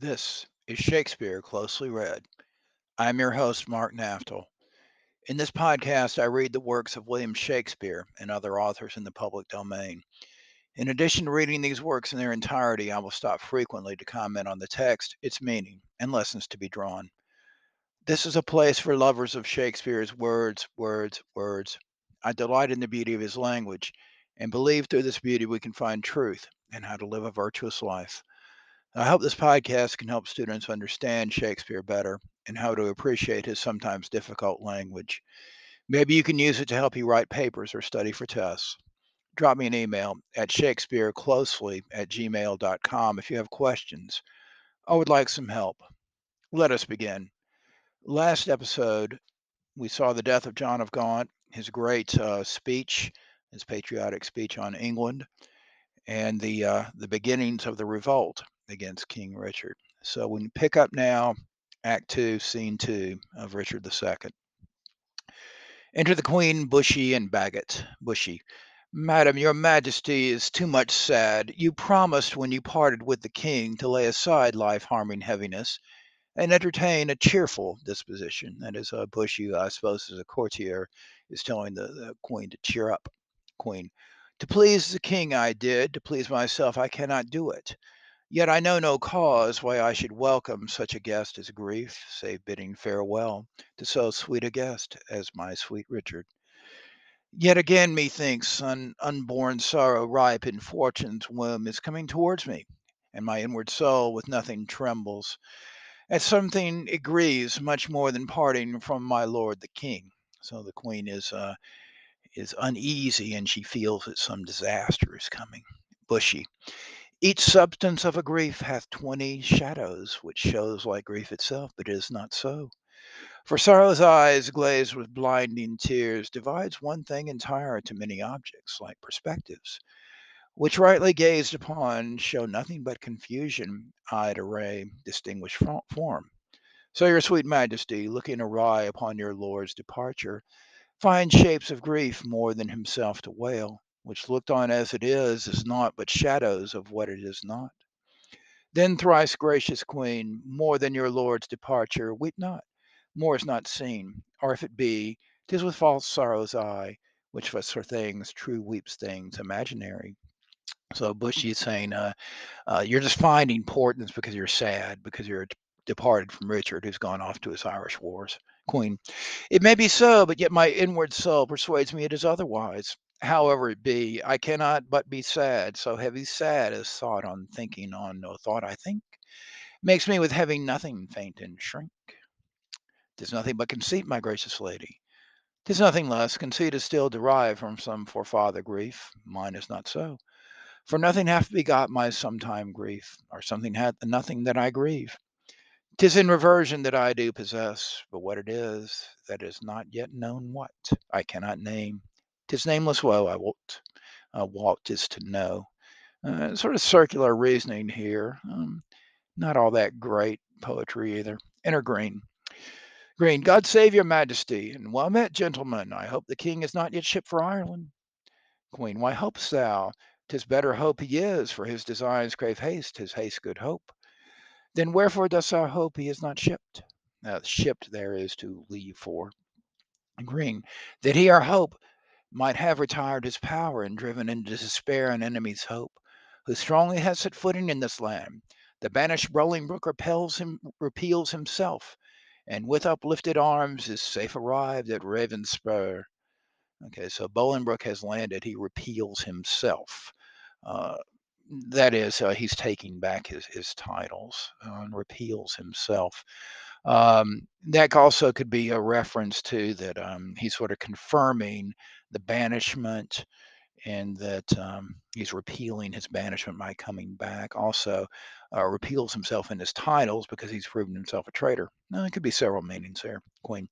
This is Shakespeare Closely Read. I'm your host, Mark Naftel. In this podcast, I read the works of William Shakespeare and other authors in the public domain. In addition to reading these works in their entirety, I will stop frequently to comment on the text, its meaning, and lessons to be drawn. This is a place for lovers of Shakespeare's words, words, words. I delight in the beauty of his language and believe through this beauty we can find truth and how to live a virtuous life. I hope this podcast can help students understand Shakespeare better and how to appreciate his sometimes difficult language. Maybe you can use it to help you write papers or study for tests. Drop me an email at shakespeareclosely at gmail.com if you have questions or would like some help. Let us begin. Last episode, we saw the death of John of Gaunt, his great uh, speech, his patriotic speech on England, and the uh, the beginnings of the revolt against King Richard. So we pick up now, Act Two, Scene Two of Richard II. Enter the Queen, Bushy, and Bagot. Bushy. Madam, your majesty is too much sad. You promised when you parted with the king to lay aside life harming heaviness and entertain a cheerful disposition. That is, uh, Bushy, I suppose, as a courtier, is telling the, the queen to cheer up. Queen. To please the king I did, to please myself I cannot do it. Yet I know no cause why I should welcome such a guest as grief, save bidding farewell to so sweet a guest as my sweet Richard. Yet again, methinks, an unborn sorrow ripe in fortune's womb is coming towards me, and my inward soul with nothing trembles. At something it grieves much more than parting from my lord the king. So the queen is uh, is uneasy, and she feels that some disaster is coming. Bushy. Each substance of a grief hath twenty shadows, which shows like grief itself, but is not so. For sorrow's eyes, glazed with blinding tears, divides one thing entire to many objects, like perspectives, which rightly gazed upon show nothing but confusion, eyed array, distinguished form. So your sweet majesty, looking awry upon your lord's departure, finds shapes of grief more than himself to wail which looked on as it is, is naught but shadows of what it is not. Then, thrice gracious Queen, more than your Lord's departure, weep not, more is not seen, or if it be, 'tis with false sorrow's eye, which for things true weeps things imaginary. So Bushy is saying, uh, uh, you're just finding importance because you're sad, because you're departed from Richard, who's gone off to his Irish wars. Queen, it may be so, but yet my inward soul persuades me it is otherwise however it be, I cannot but be sad. So heavy sad as thought on thinking on no thought I think, makes me with having nothing faint and shrink. Tis nothing but conceit, my gracious lady. Tis nothing less. Conceit is still derived from some forefather grief. Mine is not so. For nothing hath begot my sometime grief, or something hath nothing that I grieve. Tis in reversion that I do possess, but what it is, that is not yet known what, I cannot name. 'Tis nameless woe I walked, I walked is to know. Uh, sort of circular reasoning here. Um, not all that great poetry either. Enter Green. Green, God save your majesty, and well met, gentlemen. I hope the king is not yet shipped for Ireland. Queen, why hopest thou? 'Tis better hope he is, for his designs crave haste, his haste good hope. Then wherefore dost thou hope he is not shipped? Uh, shipped there is to leave for. Green, that he our hope might have retired his power and driven into despair an enemy's hope, who strongly has set footing in this land. The banished Bolingbroke repels him, repeals himself, and with uplifted arms is safe arrived at Ravenspur. Okay, so Bolingbroke has landed. He repeals himself. Uh, that is, uh, he's taking back his, his titles uh, and repeals himself. Um, that also could be a reference to that um, he's sort of confirming the banishment and that um, he's repealing his banishment by coming back. Also, uh, repeals himself in his titles because he's proven himself a traitor. Now, it could be several meanings there, Queen.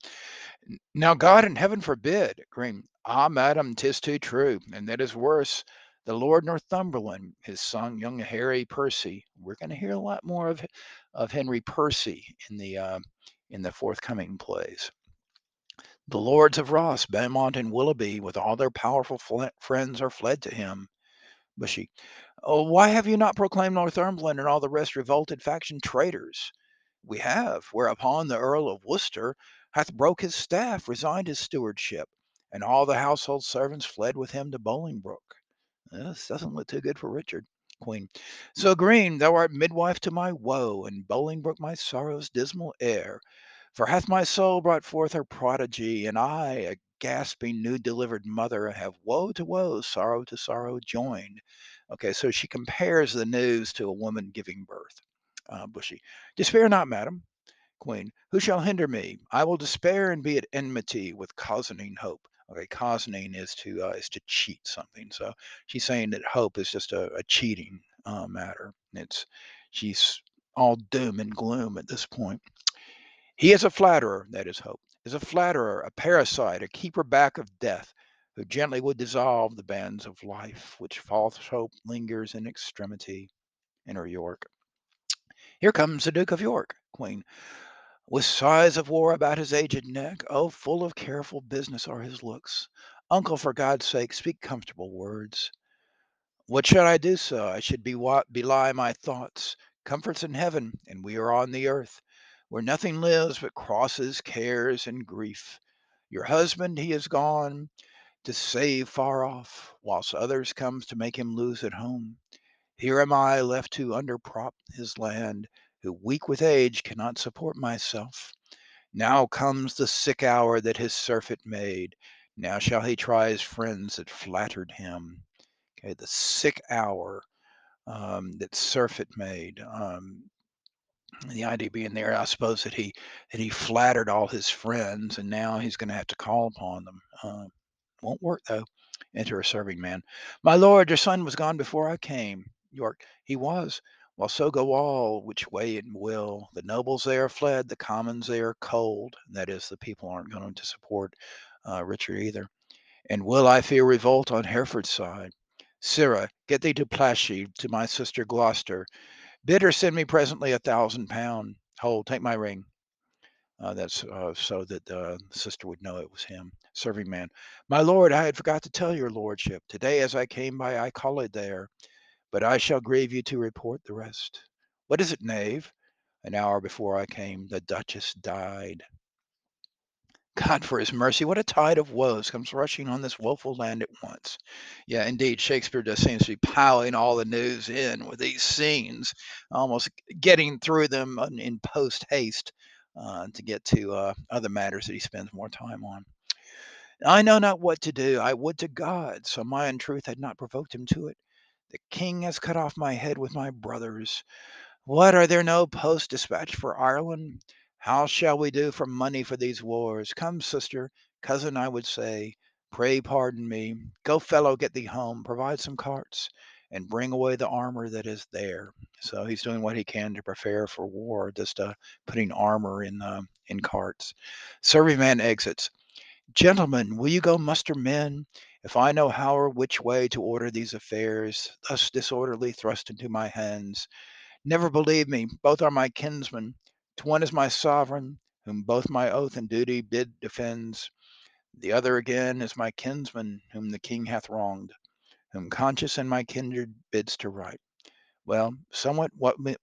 Now, God in heaven forbid, Green. Ah, madam, tis too true, and that is worse. The Lord Northumberland, his son, young Harry Percy. We're going to hear a lot more of of Henry Percy in the uh, in the forthcoming plays. The lords of Ross, Beaumont, and Willoughby, with all their powerful friends, are fled to him. Bushy. Oh, why have you not proclaimed Northumberland and all the rest revolted faction traitors? We have, whereupon the Earl of Worcester hath broke his staff, resigned his stewardship, and all the household servants fled with him to Bolingbroke. This doesn't look too good for Richard. Queen. So Green, thou art midwife to my woe, and Bolingbroke my sorrow's dismal heir. For hath my soul brought forth her prodigy, and I, a gasping, new delivered mother, have woe to woe, sorrow to sorrow joined. Okay, so she compares the news to a woman giving birth. Uh, Bushy. Despair not, madam. Queen. Who shall hinder me? I will despair and be at enmity with cozening hope. Okay, cozening is to uh, is to cheat something. So she's saying that hope is just a, a cheating uh, matter. It's she's all doom and gloom at this point. He is a flatterer, that is hope, is a flatterer, a parasite, a keeper back of death, who gently would dissolve the bands of life, which false hope lingers in extremity. Enter York. Here comes the Duke of York, Queen. With sighs of war about his aged neck, oh, full of careful business are his looks. Uncle, for God's sake, speak comfortable words. What should I do, so? I should be what belie my thoughts. Comfort's in heaven, and we are on the earth, where nothing lives but crosses, cares, and grief. Your husband, he is gone to save far off, whilst others comes to make him lose at home. Here am I left to underprop his land, who weak with age cannot support myself. Now comes the sick hour that his surfeit made. Now shall he try his friends that flattered him. Okay, the sick hour um, that surfeit made. Um, the idea being there, I suppose that he that he flattered all his friends, and now he's going to have to call upon them. Uh, won't work though. Enter a serving man. My lord, your son was gone before I came. York, he was. Well, so go all which way it will. The nobles they are fled, the commons they are cold. That is, the people aren't going to support uh, Richard either. And will I fear revolt on Hereford's side? Sirrah, get thee to Plashy, to my sister Gloucester. Bid her send me presently a thousand pound. Hold, take my ring. Uh, that's uh, so that the sister would know it was him. Serving man, my lord, I had forgot to tell your lordship. Today, as I came by, I call it there, but I shall grieve you to report the rest. What is it, knave? An hour before I came, the Duchess died. God, for his mercy, what a tide of woes comes rushing on this woeful land at once. Yeah, indeed, Shakespeare just seems to be piling all the news in with these scenes, almost getting through them in post haste uh, to get to uh, other matters that he spends more time on. I know not what to do. I would to God, so my untruth had not provoked him to it. The king has cut off my head with my brothers. What are there no posts dispatched for Ireland? How shall we do for money for these wars? Come, sister, cousin, I would say, pray pardon me. Go, fellow, get thee home, provide some carts, and bring away the armor that is there. So he's doing what he can to prepare for war, just uh, putting armor in uh, in carts. Serving man exits. Gentlemen, will you go muster men? If I know how or which way to order these affairs, thus disorderly thrust into my hands, never believe me, both are my kinsmen. To one is my sovereign, whom both my oath and duty bid defends. The other again is my kinsman, whom the king hath wronged, whom conscience and my kindred bids to right. Well, somewhat what we,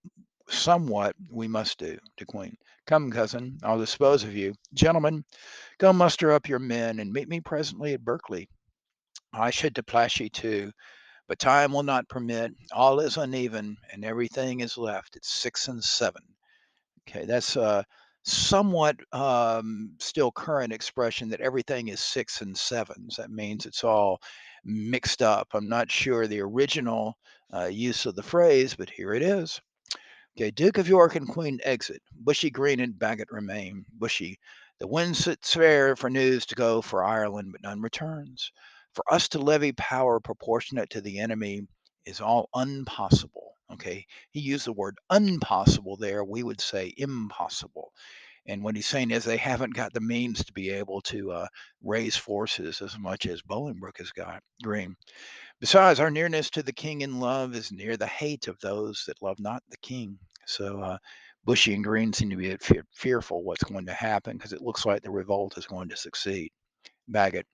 somewhat we must do to Queen. Come, cousin, I'll dispose of you. Gentlemen, go muster up your men and meet me presently at Berkeley. I should to Plashy too, but time will not permit. All is uneven, and everything is left at six and seven. Okay, that's a somewhat um, still current expression that everything is six and sevens. That means it's all mixed up. I'm not sure the original uh, use of the phrase, but here it is. Okay, Duke of York and Queen exit. Bushy Green and Bagot remain. Bushy. The wind sits fair for news to go for Ireland, but none returns. For us to levy power proportionate to the enemy is all unpossible. Okay, he used the word unpossible there. We would say impossible. And what he's saying is they haven't got the means to be able to uh, raise forces as much as Bolingbroke has got. Green. Besides, our nearness to the king in love is near the hate of those that love not the king. So uh, Bushy and Green seem to be fearful what's going to happen because it looks like the revolt is going to succeed. Bagot.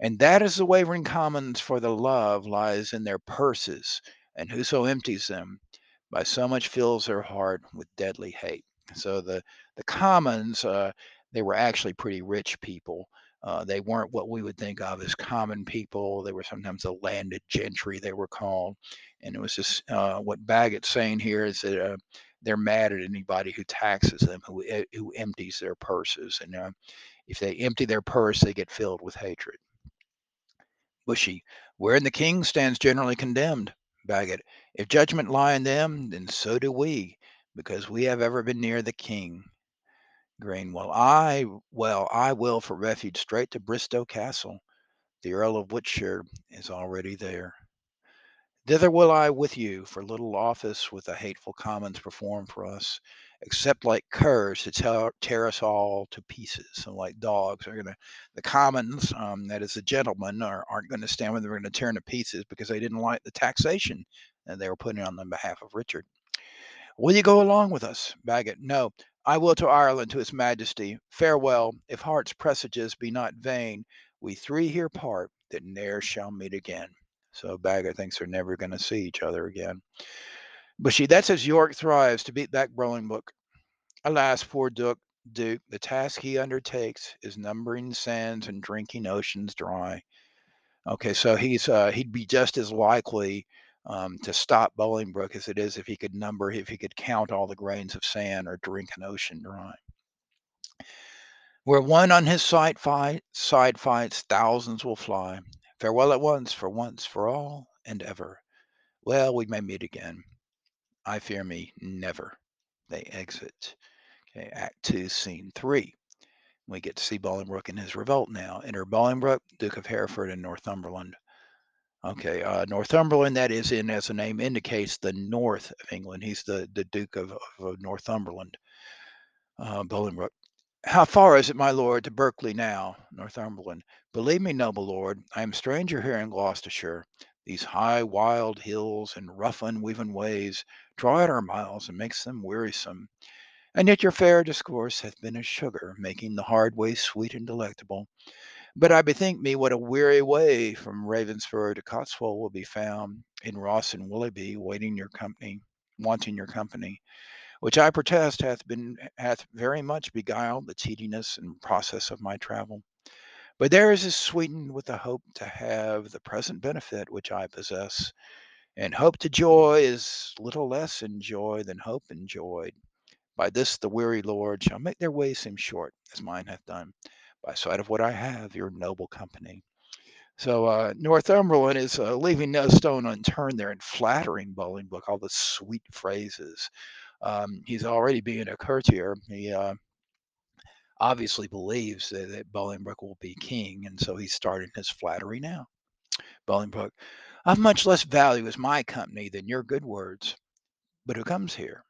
And that is the wavering commons, for the love lies in their purses, and whoso empties them by so much fills their heart with deadly hate. So the the commons, uh, they were actually pretty rich people. Uh, they weren't what we would think of as common people. They were sometimes the landed gentry, they were called. And it was just uh, what Bagot's saying here is that uh, they're mad at anybody who taxes them, who who empties their purses, and uh, if they empty their purse, they get filled with hatred. Bushy, wherein the king stands generally condemned. Bagot, if judgment lie in them, then so do we, because we have ever been near the king. Greenwell, I well, I will for refuge straight to Bristow Castle. The Earl of Wiltshire is already there. Thither will I with you, for little office with the hateful commons perform for us, except like curs to tear, tear us all to pieces. So like dogs are gonna, the commons, um, that is the gentlemen, are, aren't going to stand them. They're going to tear into pieces because they didn't like the taxation that they were putting on the behalf of Richard. Will you go along with us, Bagot? No, I will to Ireland to his majesty. Farewell. If heart's presages be not vain, we three here part that ne'er shall meet again. So Bagot thinks they're never going to see each other again. But she that says York thrives to beat back Bolingbroke. Alas, poor Duke, Duke, the task he undertakes is numbering sands and drinking oceans dry. Okay, so he's uh, he'd be just as likely um, to stop Bolingbroke as it is if he could number, if he could count all the grains of sand or drink an ocean dry. Where one on his side fight, side fights, thousands will fly. Farewell at once, for once, for all, and ever. Well, we may meet again. I fear me, never. They exit. Okay, Act 2, Scene 3. We get to see Bolingbroke in his revolt now. Enter Bolingbroke, Duke of Hereford and Northumberland. Okay, uh, Northumberland, that is in, as the name indicates, the north of England. He's the, the Duke of, of Northumberland, uh, Bolingbroke. How far is it, my lord, to Berkeley now, Northumberland? Believe me, noble lord, I am stranger here in Gloucestershire. These high wild hills and rough unweaven ways draw out our miles and makes them wearisome. And yet your fair discourse hath been as sugar, making the hard way sweet and delectable. But I bethink me what a weary way from Ravenspur to Cotswold will be found in Ross and Willoughby, waiting your company, wanting your company which I protest hath been hath very much beguiled the tediness and process of my travel. But theirs is sweetened with the hope to have the present benefit which I possess, and hope to joy is little less in joy than hope enjoyed. By this the weary Lord shall make their way seem short, as mine hath done, by sight of what I have, your noble company. So uh, Northumberland is uh, leaving no stone unturned there in flattering Bolingbroke, all the sweet phrases um, he's already being a courtier. He uh, obviously believes that, that Bolingbroke will be king, and so he's starting his flattery now. Bolingbroke, of much less value is my company than your good words. But who comes here?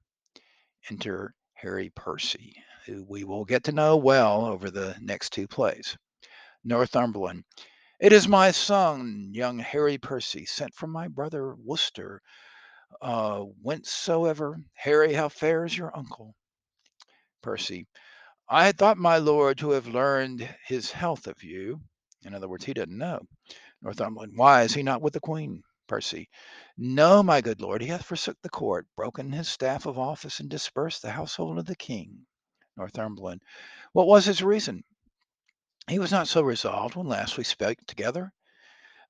Enter Harry Percy, who we will get to know well over the next two plays. Northumberland. It is my son, young Harry Percy, sent from my brother Worcester, uh, whencesoever. Harry, how fares your uncle? Percy, I had thought my lord to have learned his health of you. In other words, he didn't know. Northumberland, why is he not with the queen? Percy, no, my good lord, he hath forsook the court, broken his staff of office, and dispersed the household of the king. Northumberland, what was his reason? He was not so resolved when last we spake together.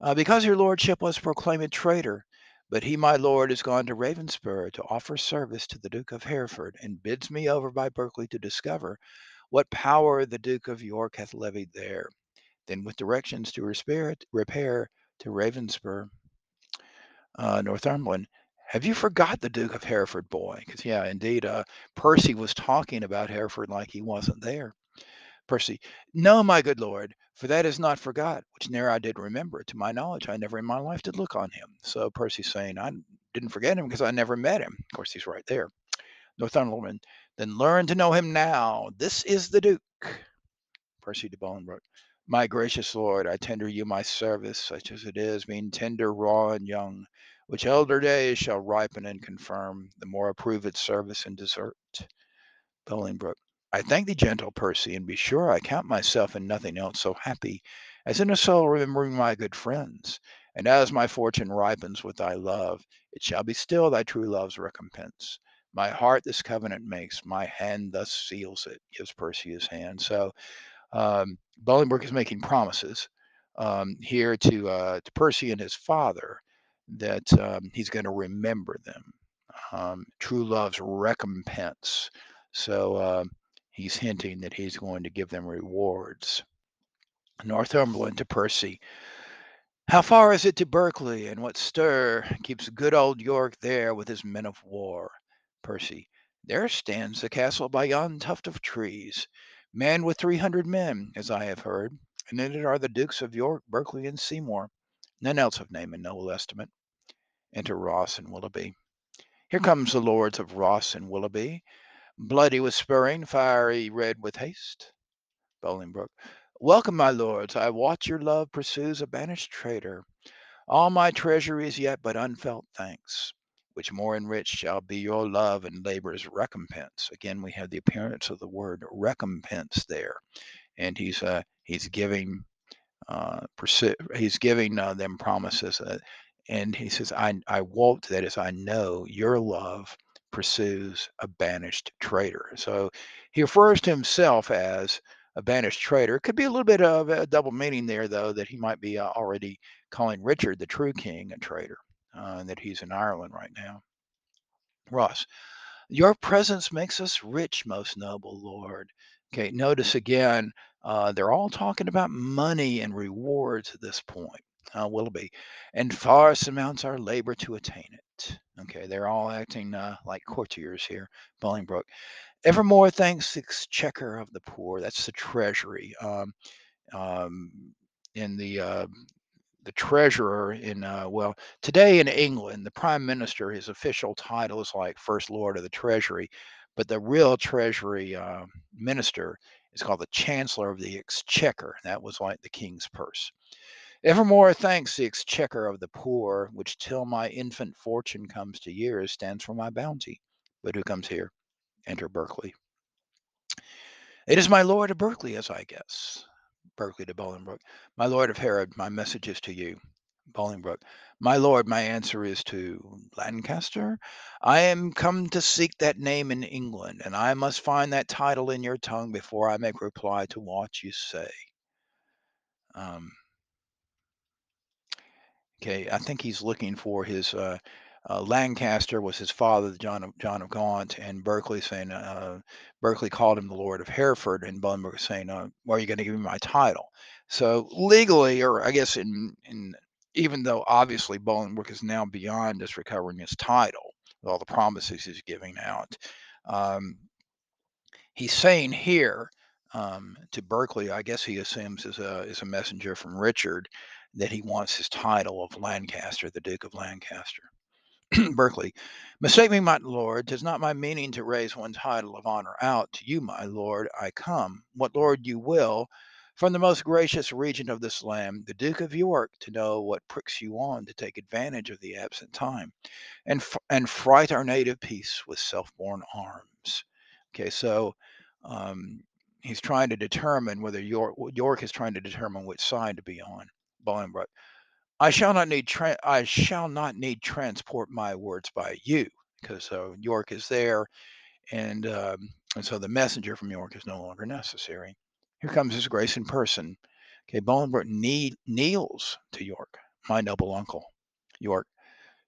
Uh, because your lordship was proclaimed traitor, but he, my lord, is gone to Ravenspur to offer service to the Duke of Hereford, and bids me over by Berkeley to discover what power the Duke of York hath levied there. Then, with directions to repair, repair to Ravenspur, uh, Northumberland. Have you forgot the Duke of Hereford, boy? Because yeah, indeed, uh, Percy was talking about Hereford like he wasn't there. Percy, no, my good lord, for that is not forgot, which ne'er I did remember. To my knowledge, I never in my life did look on him. So Percy's saying, I didn't forget him because I never met him. Of course, he's right there. Northumberland, then learn to know him now. This is the Duke. Percy de Bolingbroke, my gracious lord, I tender you my service, such as it is, being tender, raw, and young, which elder days shall ripen and confirm, the more approved service and desert. Bolingbroke, I thank thee, gentle Percy, and be sure I count myself in nothing else so happy as in a soul remembering my good friends. And as my fortune ripens with thy love, it shall be still thy true love's recompense. My heart this covenant makes, my hand thus seals it, gives Percy his hand. So um, Bolingbroke is making promises um, here to uh, to Percy and his father that um, he's going to remember them. Um, true love's recompense. So uh, he's hinting that he's going to give them rewards. Northumberland to Percy. How far is it to Berkeley, and what stir keeps good old York there with his men of war? Percy. There stands the castle by yon tuft of trees, manned with three hundred men, as I have heard, and in it are the Dukes of York, Berkeley, and Seymour, none else of name and noble estimate. Enter Ross and Willoughby. Here hmm. comes the lords of Ross and Willoughby, bloody with spurring, fiery red with haste. Bolingbroke. Welcome, my lords. I watch your love pursues a banished traitor. All my treasury is yet but unfelt thanks, which more enriched shall be your love and labor's recompense. Again, we have the appearance of the word recompense there, and he's uh, he's giving uh, he's giving uh, them promises, uh, and he says, "I I won't." That is, I know your love pursues a banished traitor. So he refers to himself as a banished traitor. Could be a little bit of a double meaning there, though, that he might be uh, already calling Richard, the true king, a traitor, uh, and that he's in Ireland right now. Ross, your presence makes us rich, most noble Lord. Okay, notice again, uh, they're all talking about money and rewards at this point. Uh, Willoughby, and far surmounts our labor to attain it. Okay, they're all acting uh, like courtiers here. Bolingbroke, evermore thanks the exchequer of the poor. That's the treasury. Um, um, in the uh, the treasurer in uh, well today in England, the prime minister, his official title is like first lord of the treasury, but the real treasury uh, minister is called the chancellor of the exchequer. That was like the king's purse. Evermore thanks the exchequer of the poor, which till my infant fortune comes to years stands for my bounty. But who comes here? Enter Berkeley. It is my lord of Berkeley, as I guess. Berkeley to Bolingbroke. My lord of Hereford, my message is to you. Bolingbroke. My lord, my answer is to Lancaster. I am come to seek that name in England, and I must find that title in your tongue before I make reply to what you say. Um, okay, I think he's looking for his uh, uh, Lancaster was his father, John of John of Gaunt, and Berkeley saying uh, Berkeley called him the Lord of Hereford, and Bolingbroke saying, uh, "Why are you going to give me my title?" So legally, or I guess in in even though obviously Bolingbroke is now beyond just recovering his title with all the promises he's giving out, um, he's saying here um, to Berkeley, I guess he assumes is a is a messenger from Richard that he wants his title of Lancaster, the Duke of Lancaster. Berkeley, mistake me, my lord. Tis not my meaning to raise one title of honor out. To you, my lord, I come, what lord you will, from the most gracious regent of this land, the Duke of York, to know what pricks you on to take advantage of the absent time, and and fright our native peace with self-born arms. Okay, so um, he's trying to determine whether York York is trying to determine which side to be on. Bolingbroke. I shall not need tra- I shall not need transport my words by you because uh, York is there, and um, and so the messenger from York is no longer necessary. Here comes His Grace in person. Okay, Bolingbroke knee, kneels to York, my noble uncle. York,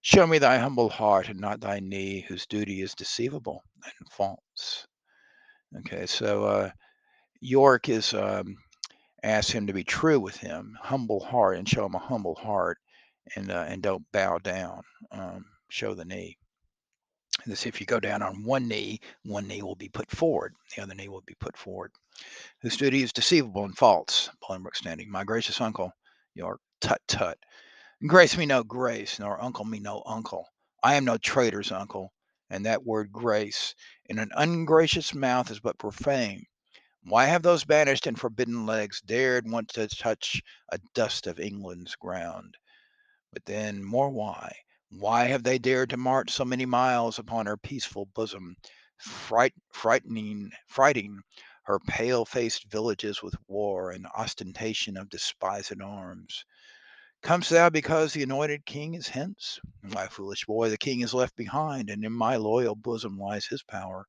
show me thy humble heart and not thy knee, whose duty is deceivable and false. Okay, so uh, York is um, ask him to be true with him, humble heart, and show him a humble heart, and uh, and don't bow down. Um, show the knee. This, if you go down on one knee, one knee will be put forward, the other knee will be put forward. Whose duty is deceivable and false. Bolingbroke standing. My gracious uncle, your tut tut. Grace me no grace, nor uncle me no uncle. I am no traitor's uncle, and that word grace in an ungracious mouth is but profane. Why have those banished and forbidden legs dared once to touch a dust of England's ground? But then, more why? Why have they dared to march so many miles upon her peaceful bosom, fright, frightening, frighting her pale-faced villages with war and ostentation of despised arms. Comest thou because the anointed king is hence? My foolish boy, the king is left behind, and in my loyal bosom lies his power.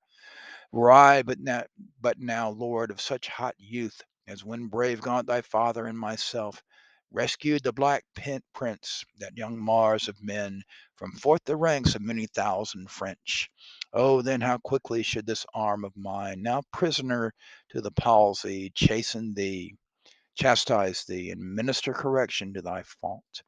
Were I but now, but now lord of such hot youth as when brave Gaunt thy father and myself rescued the black pin- prince, that young Mars of men, from forth the ranks of many thousand French. Oh, then how quickly should this arm of mine, now prisoner to the palsy, chasten thee, chastise thee, and minister correction to thy fault.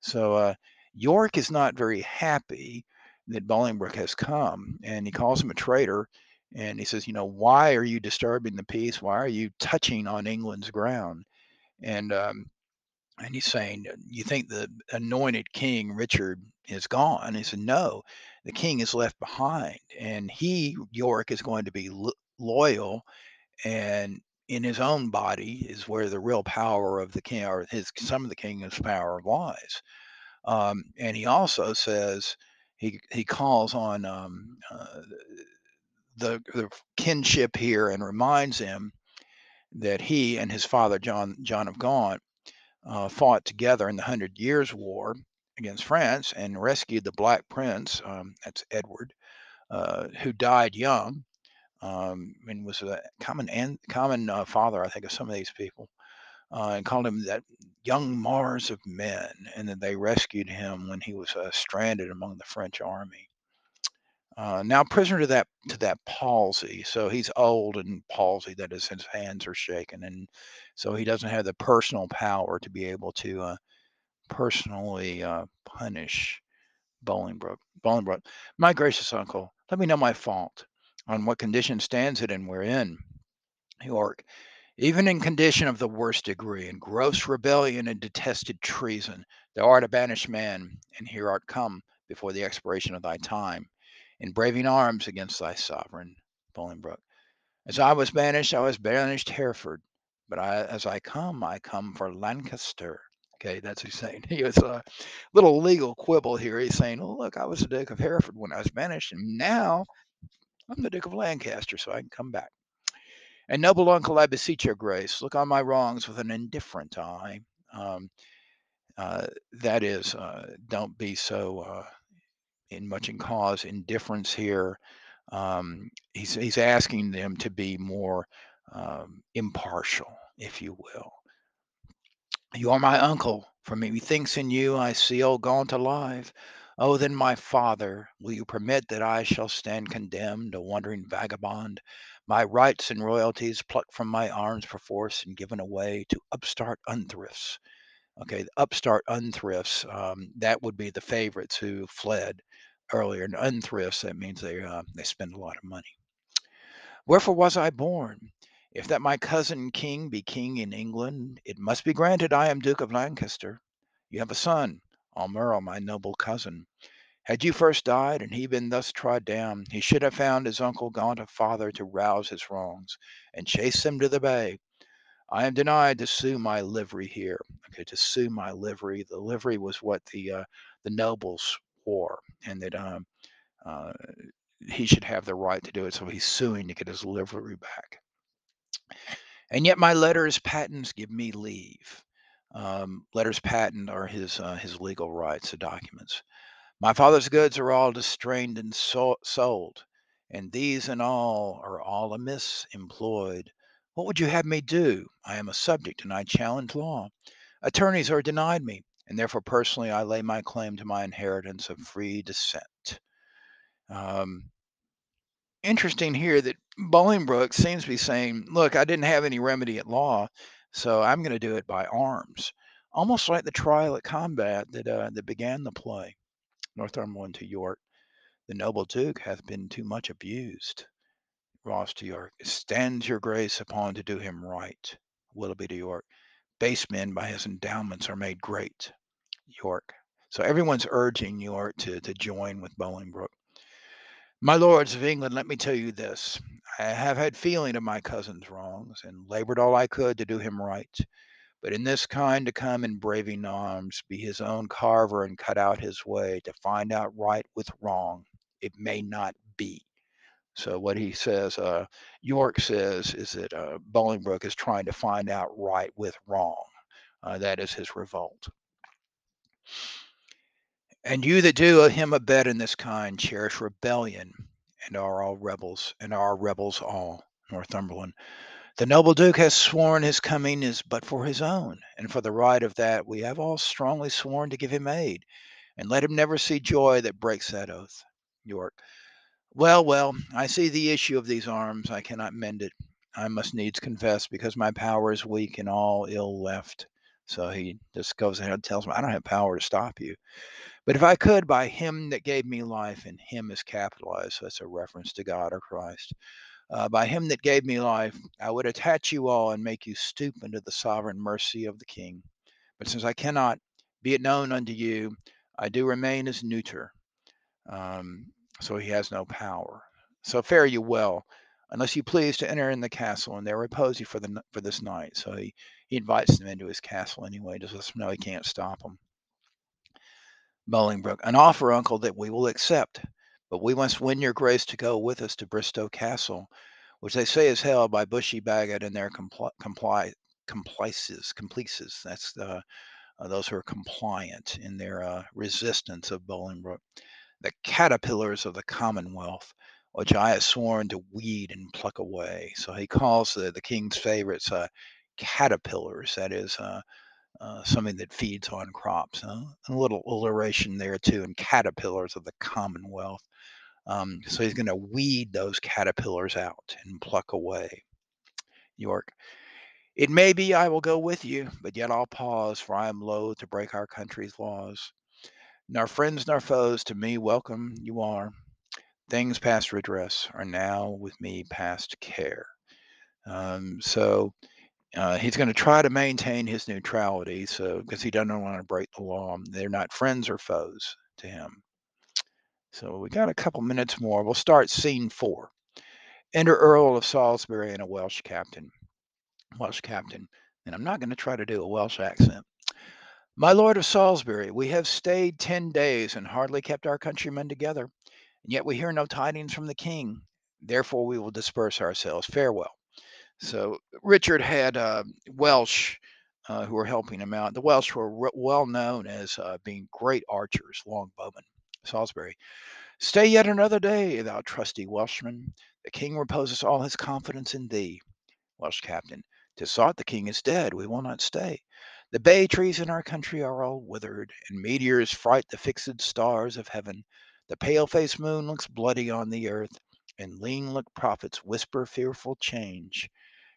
So uh, York is not very happy that Bolingbroke has come, and he calls him a traitor. And he says, you know, why are you disturbing the peace? Why are you touching on England's ground? And um, and he's saying, you think the anointed king Richard is gone? And he said, no, the king is left behind, and he York is going to be lo- loyal and in his own body is where the real power of the king or his some of the king's power lies um, and he also says he he calls on um, uh, the, the kinship here and reminds him that he and his father John John of Gaunt uh, fought together in the Hundred Years' War against France and rescued the Black Prince. Um, that's Edward, uh, who died young um, and was a common and common uh, father, I think, of some of these people uh, and called him that young Mars of men, and then they rescued him when he was uh, stranded among the French army. Uh, now prisoner to that to that palsy, so he's old and palsy. That is, his hands are shaking, and so he doesn't have the personal power to be able to uh, personally uh, punish Bolingbroke. Bolingbroke, my gracious uncle, let me know my fault. On what condition stands it, and wherein? York. Even in condition of the worst degree, in gross rebellion and detested treason, thou art a banished man, and here art come before the expiration of thy time, in braving arms against thy sovereign, Bolingbroke. As I was banished, I was banished Hereford, but I, as I come, I come for Lancaster. Okay, that's what he's saying. He was a little legal quibble here. He's saying, oh, look, I was the Duke of Hereford when I was banished, and now I'm the Duke of Lancaster, so I can come back. And noble uncle, I beseech your grace, look on my wrongs with an indifferent eye. Um, uh, that is, uh, don't be so uh, in much in cause indifference here. Um, he's he's asking them to be more um, impartial, if you will. You are my uncle, for me methinks in you I see old Gaunt alive. Oh, then, my father, will you permit that I shall stand condemned, a wandering vagabond, my rights and royalties plucked from my arms perforce and given away to upstart unthrifts? Okay, the upstart unthrifts, um, that would be the favorites who fled earlier. And unthrifts, that means they uh, they spend a lot of money. Wherefore was I born? If that my cousin king be king in England, it must be granted I am Duke of Lancaster. You have a son, Aumerle, my noble cousin. Had you first died, and he been thus trod down, he should have found his uncle Gaunt a father to rouse his wrongs, and chase them to the bay. I am denied to sue my livery here. Okay, to sue my livery. The livery was what the uh, the nobles wore, and that um, uh, he should have the right to do it. So he's suing to get his livery back. And yet my letters patents give me leave. Um, letters patent are his uh, his legal rights, the documents. My father's goods are all distrained and so- sold, and these and all are all amiss employed. What would you have me do? I am a subject, and I challenge law. Attorneys are denied me, and therefore personally I lay my claim to my inheritance of free descent. Um, interesting here that Bolingbroke seems to be saying, look, I didn't have any remedy at law, so I'm going to do it by arms. Almost like the trial at combat that uh, that began the play. Northumberland to York. The noble Duke hath been too much abused. Ross to York. Stands your grace upon to do him right. Willoughby to York. Base men by his endowments are made great. York. So everyone's urging York to, to join with Bolingbroke. My lords of England, let me tell you this. I have had feeling of my cousin's wrongs, and labored all I could to do him right. But in this kind to come in braving arms, be his own carver and cut out his way to find out right with wrong, it may not be. So what he says, uh, York says, is that uh, Bolingbroke is trying to find out right with wrong. Uh, that is his revolt. And you that do him a bed in this kind cherish rebellion, and are all rebels, and are rebels all. Northumberland. The noble Duke has sworn his coming is but for his own, and for the right of that we have all strongly sworn to give him aid, and let him never see joy that breaks that oath. York. Well, well, I see the issue of these arms. I cannot mend it. I must needs confess, because my power is weak and all ill left. So he just goes ahead and tells me, I don't have power to stop you. But if I could, by him that gave me life, and him is capitalized, so that's a reference to God or Christ. Uh, by him that gave me life, I would attach you all and make you stoop into the sovereign mercy of the king. But since I cannot, be it known unto you, I do remain as neuter. Um, so he has no power. So fare you well, unless you please to enter in the castle, and there repose you for the for this night. So he, he invites them into his castle anyway, just lets them know he can't stop them. Bolingbroke, an offer, uncle, that we will accept, but we must win your grace to go with us to Bristow Castle, which they say is held by Bushy Bagot and their compli- compli- complices, complices. That's the uh, those who are compliant in their uh, resistance of Bolingbroke the caterpillars of the commonwealth, which I have sworn to weed and pluck away. So he calls the, the king's favorites uh, caterpillars. That is uh, uh, something that feeds on crops. Huh? A little alliteration there too, and caterpillars of the commonwealth. Um, so he's going to weed those caterpillars out and pluck away. York. It may be I will go with you, but yet I'll pause, for I am loath to break our country's laws. Nor friends nor foes to me welcome you are. Things past redress are now with me past care. Um, so uh, he's going to try to maintain his neutrality, so because he doesn't want to break the law. They're not friends or foes to him. So we got a couple minutes more. We'll start scene four. Enter Earl of Salisbury and a Welsh captain. Welsh captain, and I'm not going to try to do a Welsh accent. My lord of Salisbury, we have stayed ten days and hardly kept our countrymen together, and yet we hear no tidings from the king. Therefore, we will disperse ourselves. Farewell. So Richard had uh, Welsh uh, who were helping him out. The Welsh were re- well known as uh, being great archers, longbowmen. Salisbury. Stay yet another day, thou trusty Welshman. The king reposes all his confidence in thee. Welsh captain. Tis thought the king is dead. We will not stay. The bay trees in our country are all withered, and meteors fright the fixed stars of heaven. The pale faced moon looks bloody on the earth, and lean lipped prophets whisper fearful change.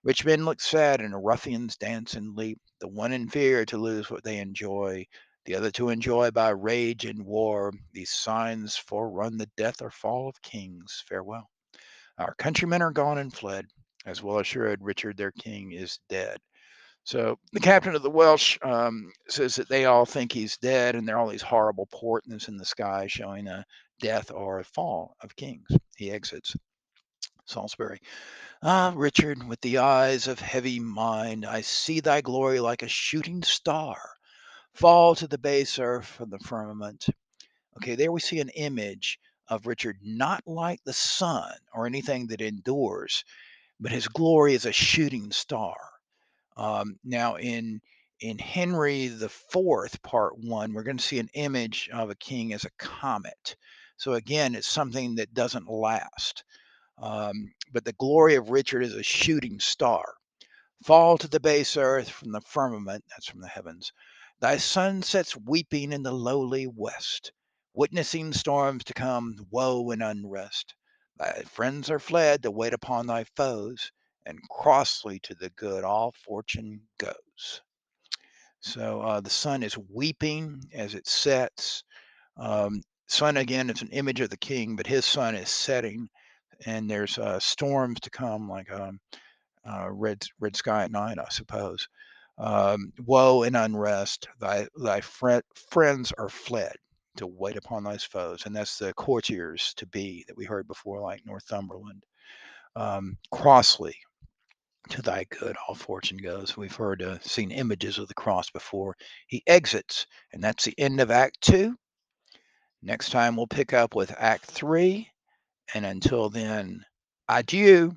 Rich men look sad, and ruffians dance and leap, the one in fear to lose what they enjoy, the other to enjoy by rage and war. These signs forerun the death or fall of kings. Farewell. Our countrymen are gone and fled, as well assured Richard their king is dead. So the captain of the Welsh um, says that they all think he's dead, and there are all these horrible portents in the sky showing a death or a fall of kings. He exits Salisbury. Ah, Richard, with the eyes of heavy mind, I see thy glory like a shooting star fall to the base earth from the firmament. Okay, there we see an image of Richard not like the sun or anything that endures, but his glory is a shooting star. Um, now, in in Henry the Fourth, Part One, we're going to see an image of a king as a comet. So again, it's something that doesn't last. Um, but the glory of Richard is a shooting star. Fall to the base earth from the firmament, that's from the heavens. Thy sun sets weeping in the lowly west, witnessing storms to come, woe and unrest. Thy friends are fled to wait upon thy foes and crossly to the good all fortune goes. So uh, the sun is weeping as it sets. Um, sun again is an image of the king, but his sun is setting, and there's uh, storms to come, like um, uh, red red sky at night, I suppose. Um, woe and unrest, thy thy fr- friends are fled to wait upon thy foes, and that's the courtiers to be that we heard before, like Northumberland. Um, crossly, to thy good all fortune goes. We've heard, uh, seen images of the cross before. He exits, and that's the end of Act Two. Next time we'll pick up with Act Three, and until then, Adieu.